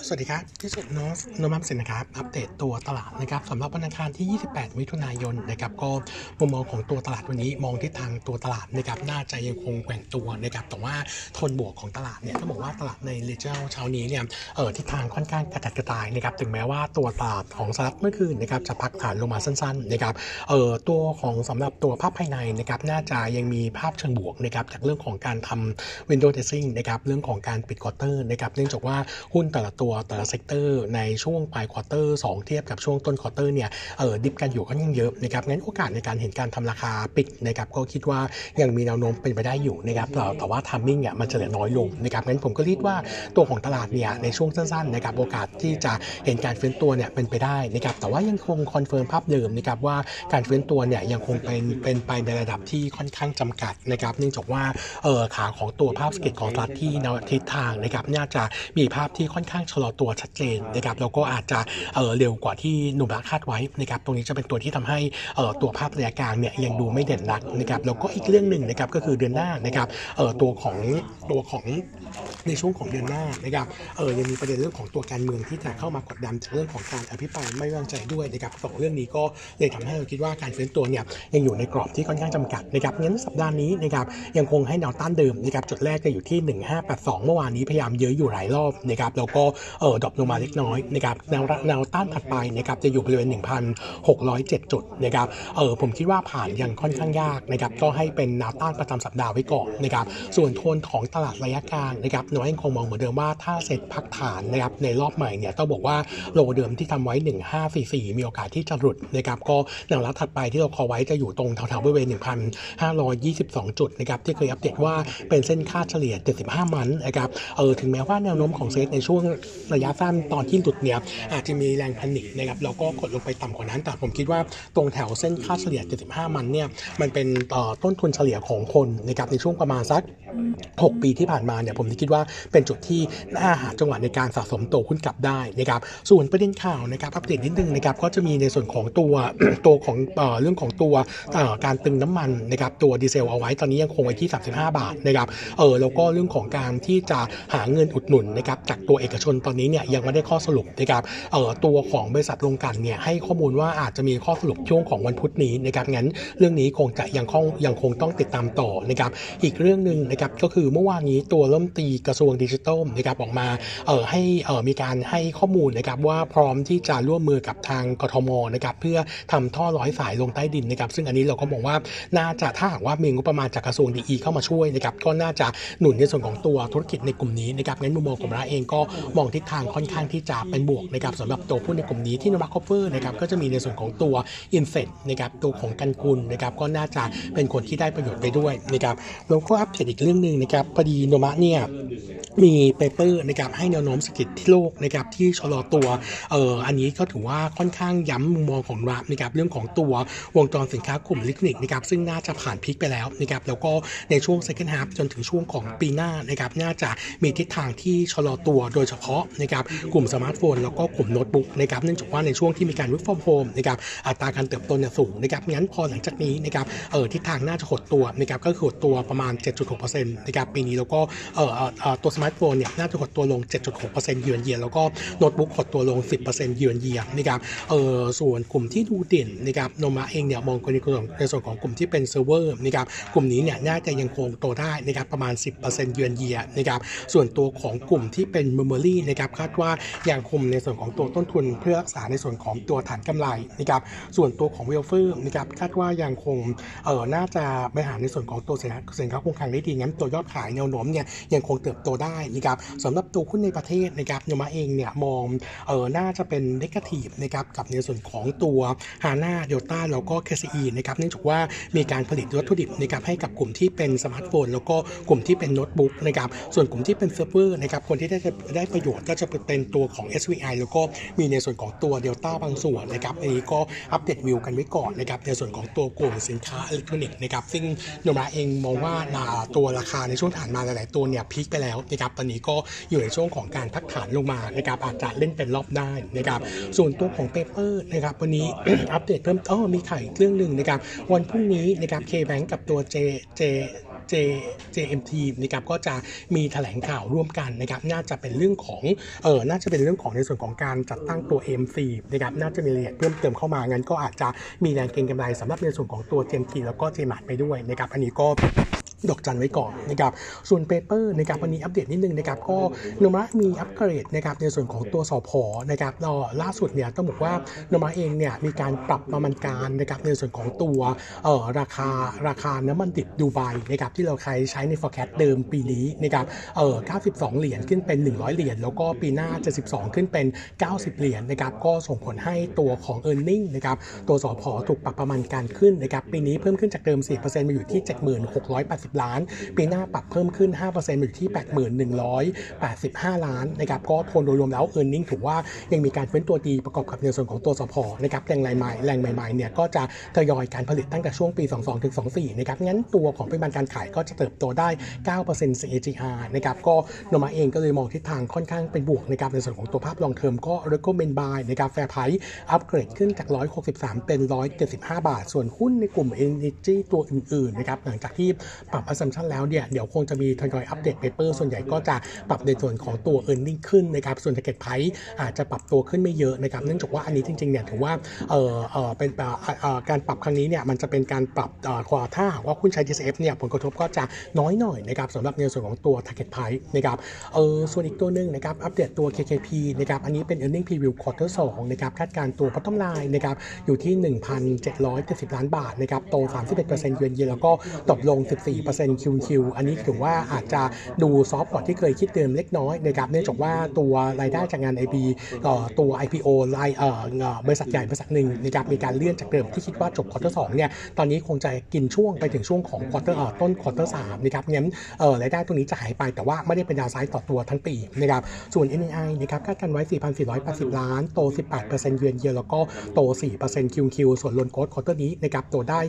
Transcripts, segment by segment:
สวัสดีครับ ที่สุดโนสโนมัมสินนะครับ อัปเดตตัวตลาดนะครับสำหรับวันอังคารที่ 28 มิถุนายนนะครับก็มุมมองของตัวตลาดวันนี้มองทิศทางตัวตลาดนะครับน่าจะยังคงแกว่งตัวนะครับแต่ว่าทนบวกของตลาดเนี่ยต้องบอกว่าตลาดในเลเจอร์เช้านี้เนี่ยเออทิศทางค่อนข้างกระจัดกระจายนะครับถึงแม้ว่าตัวตลาดของสหรัฐเมื่อคืนนะครับจะพักฐานลงมาสั้นๆนะครับเออตัวของสำหรับตัวภาพภายในนะครับน่าจะยังมีภาพเชิงบวกนะครับจากเรื่องของการทำ window dressing นะครับเรื่องของการปิด quarter นะครับเนื่องจากว่าหุ้นแต่ละตัวัวแต่ละ sector ในช่วงปลาย quarter 2เทียบกับช่วงต้น quarter เนี่ยเออ diff กันอยู่ก็ยังเยอะนะครับงั้นโอกาสในการเห็นการทำราคาปิดนะครับก็คิดว่ายังมีแนวโน้มเป็นไปได้อยู่นะครับแต่ว่า timing เนี่ยมันจะเหลือน้อยลงนะครับงั้นผมก็ read ว่าตัวของตลาดเนี่ยในช่วงสั้นๆนะครับโอกาสที่จะเห็นการฟื้นตัวเนี่ยเป็นไปได้นะครับแต่ว่ายังคง confirm ภาพเดิมนะครับว่าการฟื้นตัวเนี่ยยังคงเป็นเป็นไปในระดับที่ค่อนข้างจำกัดนะครับเนื่องจากว่าเออขาของตัวภาพสเก็ตของตลาดที่แนวทิศทางนะครับน่าจะมีภาพที่ค่อนข้างชะลอตัวชัดเจนนะครับแล้วก็อาจจะเออเร็วกว่าที่หนุ่มรักคาดไว้นะครับตรงนี้จะเป็นตัวที่ทำให้เออตัวภาพระยะกลางเนี่ยยังดูไม่เด่นนักนะครับแล้วก็อีกเรื่องหนึ่งนะครับก็คือเดือนหน้านะครับเออตัวของตัวของในช่วงของเดือนหน้านะครับเออยังมีประเด็นเรื่องของตัวการเมืองที่จะเข้ามากดดันจากเรื่องของการอภิปรายไม่ไว้วางใจด้วยนะครับสองเรื่องนี้ก็เลยทำให้เราคิดว่าการฟื้นตัวเนี่ยยังอยู่ในกรอบที่ค่อนข้างจำกัดนะครับงั้นสัปดาห์นี้นะครับยังคงให้แนวต้านเดิมนะครับจุดแรกจะอยู่ที่ 1582 เมื่อวานนี้พยายามเยอะอยู่หลายรอบนะครับแล้วก็เออดรอปลงมาเล็กน้อยนะครับแนวแนวต้านถัดไปนะครับจะอยู่บริเวณ 1,607 จุดนะครับเออผมคิดว่าผ่านยังค่อนข้างยากนะครับก็ให้เป็นแนวต้านประจำสัปดาห์ไว้ก่อนนะครับส่วนโทนของตลาดระยะกลางนะครับน้อยยังคงมองเหมือนเดิมว่าถ้าเสร็จพักฐานนะครับในรอบใหม่เนี่ยต้องบอกว่าโลเดิมที่ทำไว้ 1544 มีโอกาสที่จะหลุดนะครับก็แนวรับถัดไปที่เราคอไว้จะอยู่ตรงแถวๆบริเวณ 1,522 จุดนะครับที่เคยอัปเดตว่าเป็นเส้นค่าเฉลี่ย 75 มันนะครับเออถึงแม้ว่าแนวโน้มของเซตในช่วงระยะสั้นตอนที่หลุดเนี่ยอาจจะมีแรงพันิกนะครับแล้วก็กดลงไปต่ำกว่านั้น แต่ผมคิดว่าตรงแถวเส้นค่าเฉลี่ย 75 มันเนี่ยมันเป็นต้นทุนเฉลี่ยของคนนะครับในช่วงประมาณสัก 6 ปีที่ผ่านมาเนี่ยผมคิดว่าเป็นจุดที่น่าหาจังหวะในการสะสมตัวหุ้นกลับได้นะครับส่วนประเด็นข่าวนะครับอัปเดตนิดนึงนะครับก็จะมีในส่วนของตัวตัวของเอเรื่องของตัวการตึงน้ำมันนะครับตัวดีเซลเอาไว้ตอนนี้ยังคงไว้ที่ 35 บาทนะครับเออแล้วก็เรื่องของการที่จะหาเงินอุดหนุนนะครับจากตัวเอกชนตอนนี้เนี่ยยังไม่ได้ข้อสรุปนะครับเออตัวของบริษัทโรงกันเนี่ยให้ข้อมูลว่าอาจจะมีข้อสรุปช่วงของวันพุธนี้นะครับงั้นเรื่องนี้คงจะยังคงยังคงต้องติดตามต่อนะครับอีกเรื่องหนึ่งนะครับก็คือเมื่อวานนี้ตัวเริ่มตีกระทรวงดิจิทัลนะครับออกมาเออให้เออมีการให้ข้อมูลนะครับว่าพร้อมที่จะร่วมมือกับทางกทมนะครับเพื่อทำท่อร้อยสายลงใต้ดินนะครับซึ่งอันนี้เราก็มองว่าน่าจะถ้าหากว่ามีงบประมาณจากกระทรวงดีอีเข้ามาช่วยนะครับก็น่าจะหนุนในส่วนของตัวธุรกิจในกลุ่มนี้นะครับงั้นมุมมองของเราเองก็มองทิศทางค่อนข้างที่จะเป็นบวกนะครับสำหรับตัวหุ้ในกลุ่มนี้ที่นวัคคอฟเฟอร์นะครับก็จะมีในส่วนของตัวINSET นะครับตัวของกันกุลนะครับก็น่าจะเป็นคนที่ได้ประโยชน์ไปด้วยนะครับแล้วก็อัปเดตอีกเรื่องหนึ่งนะครับพอดีโนมูระเนี่ยมี paper นะครับให้แนวโน้มเศรษฐกิจที่โลกนะครับที่ชะลอตัวเอ่ออันนี้ก็ถือว่าค่อนข้างย้ำมุมมองของเรานะครับเรื่องของตัววงจรสินค้ากลุ่มอิเล็กทรอนิกส์นะครับซึ่งน่าจะผ่าน peak ไปแล้วนะครับแล้วก็ในช่วง second half จนถึงช่วงของปีหน้านะครับน่าจะมีทิศทางที่ชะลอตัวโดยเฉพาะนะครับกลุ่มสมาร์ทโฟน แล้วก็กลุ่มโน้ตบุ๊กนะครับเนื่องจากว่าในช่วงที่มีการ work from home นะครับอัตราการเติบโตเนี่ยสูงนะครับงั้นพอหลังจากนี้นะครับเออทิศทางน่าจะหดตัวนะครับก็คือหดตัวประมาณ 7.6%นะครับปีนี้แล้วก็เออเออตัวสมาร์ทโฟนเนี่ยน่าจะหดตัวลง 7.6%เยือนเยียแล้วก็โน้ตบุ๊กหดตัวลง 10%เยือนเยียนะครับเออส่วนกลุ่มที่ดูเด่นนะครับโนมูระเองเนี่ยมองในส่วนของกลุ่มที่เป็นเซิร์ฟเวอร์นะครับกลุ่มนี้เนี่ยน่าจะยังคงโตได้นะครับประมาณ 10%เยือนเยียนะครับส่วนตัวของกลุ่มที่เป็น memory นะครับคาดว่ายังคงในส่วนของตัวต้นทุนเพื่อรักษาในส่วนของตัวฐานกำไรนะครับส่วนตัวของเวลเฟอร์นะครับคาดว่ายังคงเออน่าจะบริหารในส่วนของตัวสินค้าสินค้าคงคลังได้ดีงั้นตัวยอดขายแนวโน้มเนี่ยยังคงเติบโตได้นะครับสำหรับตัวหุ้นในประเทศนะครับโนมูระเองเนี่ยมองเออน่าจะเป็น negative นะครับกับในส่วนของตัวฮาน่าเดลต้าแล้วก็ KCE นะครับเนื่องจากว่ามีการผลิตวัตถุดิบนะครับให้กับกลุ่มที่เป็นสมาร์ทโฟน แล้วก็กลุ่มที่เป็นโน้ตบุ๊กนะครับส่วนกลุ่มที่เป็นเซิร์ฟเวอร์นะครับคนที่ได้ได้ประโยชน์ก็จะเป็นตัวของ SVI แล้วก็มีในส่วนของตัวเดลต้าบางส่วนนะครับอันนี้ก็อัปเดตวิวกันไว้ก่อนนะครับในส่วนของตัวกลุ่มสินค้าอิเล็กทรอนิกส์นะครับซึ่งโนมูระเองมองว่าตัวราคาในช่วงผ่านมาหลาย ๆ ตัวเนี่ย peak ไปแล้วนะครับตอนนี้ก็อยู่ในช่วงของการพักฐานลงมานะครับอาจจะเล่นเป็นรอบได้นะครับส่วนตัวของ paper นะครับวันนี้อัปเดตเพิ่มอ๋อมีไข่เรื่องหนึ่งนะครับวันพรุ่งนี้นะครับเคแบงกับตัว J J J JMT นะครับก็จะมีแถลงข่าวร่วมกันนะครับน่าจะเป็นเรื่องของเออน่าจะเป็นเรื่องของในส่วนของการจัดตั้งตัว MC นะครับน่าจะมีรายละเอียดเพิ่มเติมเข้ามางั้นก็อาจจะมีแรงเก็งกำไรสำหรับในส่วนของตัว JMT แล้วก็ JMart ไปด้วยนะครับอันนี้ก็ ดอกจันไว้ก่อนนะครับส่วนเปเปอร์นะครับวันนี้อัปเดตนิดนึงนะครับก็โนมะมีอัปเกรดนะครับในส่วนของตัวสอพอนะครับล่าสุดเนี่ยต้องบอกว่าโนมะเองเนี่ยมีการปรับประมาณการนะครับในส่วนของตัวเอ่อราคาราคาน้ำมันดิบดูไบนะครับที่เราเคยใช้ใน forecast เดิมปีนี้นะครับเอ่อ92 เหรียญขึ้นเป็น 100 เหรียญแล้วก็ปีหน้า 72 ขึ้นเป็น 90 เหรียญนะครับก็ส่งผลให้ตัวของ e a r n i n g นะครับตัวสอพอถูกปรับประมาณการขึ้นนะครับปีนี้เพิ่มขึ้นจากเดิม 4%มาอยู่ที่7680ล้าน ปีหน้าปรับเพิ่มขึ้น5%มาอยู่ที่ 81,185 ล้านนะครับก็ทวนโดยรวมแล้ว e a r n i n g ถือว่ายังมีการฟื้นตัวดีประกอบกับในส่วนของตัว SPP นะครับโรงใหม่ๆโรงใหม่ๆเนี่ยก็จะทยอยการผลิตตั้งแต่ช่วงปี 22ถึง24นะครับงั้นตัวของปริมาณการขายก็จะเติบโตได้ 9% CAGR นะครับก็โนมูระเองก็เลยมองทิศทางค่อนข้างเป็นบวกนะครับในส่วนของตัวภาพ long term ก็ recommend buy นะครับ fair price อัปเกรดขึ้นจาก 163 เป็น 175 บาท ส่วนหุ้นในกลุ่ม Energy ตัวอื่นๆนะครับหลังจากที่ปรับ assumption แล้วเนี่ยเดี๋ยวคงจะมีทยอยอัปเดต paper ส่วนใหญ่ก็จะปรับในส่วนของตัว earning ขึ้นนะครับส่วน target price อาจจะปรับตัวขึ้นไม่เยอะนะครับเนื่องจากว่าอันนี้จริงๆเนี่ยถือว่าเอ่อเอ่อเป็นเอ่อการปรับครั้งนี้เนี่ยมันจะเป็นการปรับเอ่อควาถ้าหากว่าคุณใช้ DCF เนี่ยผลกระทบก็จะน้อยหน่อยนะครับสำหรับในส่วนของตัว target price นะครับเออส่วนอีกตัวหนึ่งนะครับอัปเดตตัว KKP นะครับอันนี้เป็น earning preview quarter 2นะครับคาดการณ์ตัว bottom line นะครับอยู่ที่ 1,770 ล้านบาทนะครับโต 31%เยือนเยียแล้วก็ตกลง 14% 10% QoQ อันนี้ถือว่าอาจจะดู soft กว่าที่เคยคิดเดิมเล็กน้อยนะครับเนื่องจากว่าตัวรายได้จากงาน IP ตัว IPO รายบริษัทใหญ่บริษัทหนึ่งนะครับมีการเลื่อนจากเดิมที่คิดว่าจบ quarter สองเนี่ยตอนนี้คงจะกินช่วงไปถึงช่วงของ quarter ต้น quarter สามนะครับงั้นรายได้ตรงนี้จะหายไปแต่ว่าไม่ได้เป็น downside ต่อตัวทั้งปีนะครับส่วน NII นะครับคาดการณ์ไว้ 4,480 ล้าน โต 18%เยือนเยียแล้วก็โต 4% QoQ ส่วน loan growth quarter นี้นะครับโตได้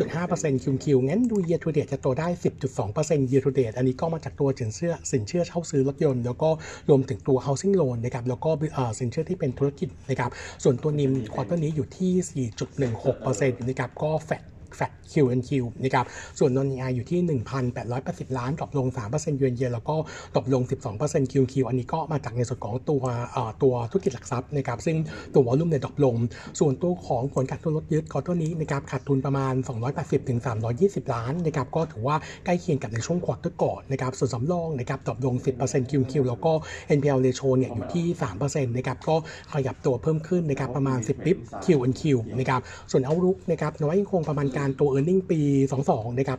3.5% QoQ งั้นดู year to date จะโตได้ 10.2% year to date อันนี้ก็มาจากตัวสินเชื่อสินเชื่อเช่าซื้อรถยนต์ แล้วก็รวมถึงตัว housing loan นะครับแล้วก็สินเชื่อที่เป็นธุรกิจนะครับส่วนตัว NIM quarter นี้อยู่ที่ 4.16%นะครับก็ flat flat QoQ นะครับ ส่ว Non-NII อยู่ที่ 1,880 ล้าน drop ลง 3%เยือนเยียแล้วก็ drop ลง 12% QoQ อันนี้ก็มาจากในส่วนของตัวตัวธุรกิจหลักทรัพย์นะครับ ซึ่งตัว volume เนี่ย drop ลง ส่วนตัวของผลขาดทุนรถยึด quarter นี้นะครับขาดทุนประมาณ 280ถึง320 ล้านนะครับ ก็ถือว่าใกล้เคียงกับในช่วง quarter ก่อนนะครับส่วนสำรองนะครับดรอปลง 10% QQ แล้วก็ NPL ratio เนี่ยอยู่ที่ 3%นะครับ ก็ขยับตัวเพิ่มขึ้นนะครับประมาณ 10 bip QoQ นะครับ ส่วน outlook นะครับโนมูระคงประมาณการตัว e a r n i n g ปี 22 นะครับ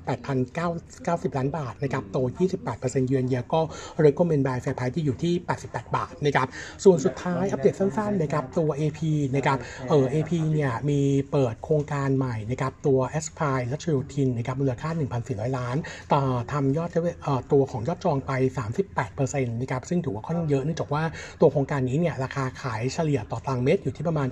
8,990 ล้านบาทนะครับโต 28%เยือนเยียก็ recommend buy fair price ที่อยู่ที่ 88 บาทนะครับส่วนสุดท้ายอัปเดตสั้นๆนะครับตัว AP นะครับเออ AP เนี่ยมีเปิดโครงการใหม่นะครับตัว Aspire และ c h i l t i n นะครับมูลค่า 1,400 ล้านต่อทำยอดเอ่อตัวของยอดจองไป 38%นะครับซึ่งถือว่าค่อนข้างเยอะเนื่องจากว่าตัวโครงการนี้เนี่ยราคาขายเฉลี่ยต่อตารางเมตรอยู่ที่ประมาณ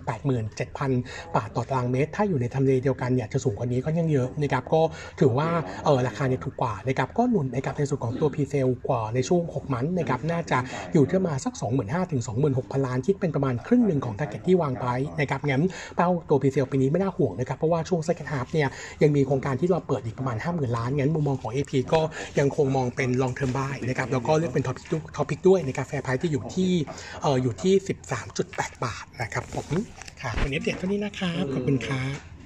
87,000 บาทต่อตารางเมตร ถ้าอยู่ในทำเลเดียวกันเนี่ยจะสูงกว่านี้ค่อนข้างเยอะนะครับก็ถือว่าเออราคาเนี่ยถูกกว่านะครับก็หนุนนะครับในส่วนของตัว p r e s a l e กว่าในช่วง 6 มันนะครับน่าจะอยู่ที่มาสัก 25,000ถึง26,000 ล้าน คิดเป็นประมาณครึ่งหนึ่งของ target ที่วางไว้นะครับงั้นเป้าตัว p r e s a l e ปีนี้ไม่น่าห่วงนะครับเพราะว่าช่วง second half เนี่ยยังมีโครงการที่เราเปิดอีกประมาณ 50,000 ล้านงั้นมุมมองของ AP ก็ยังคงมองเป็น long term buy นะครับแล้วก็เลือกเป็น topic ด้วย topic ด้วยในกาแฟไพรที่อยู่ที่เอออยู่ที่ 13.8 บาทนะครับผมค่ะวันนี้อัปเดเท่านี้นะครับขอบคุณครับ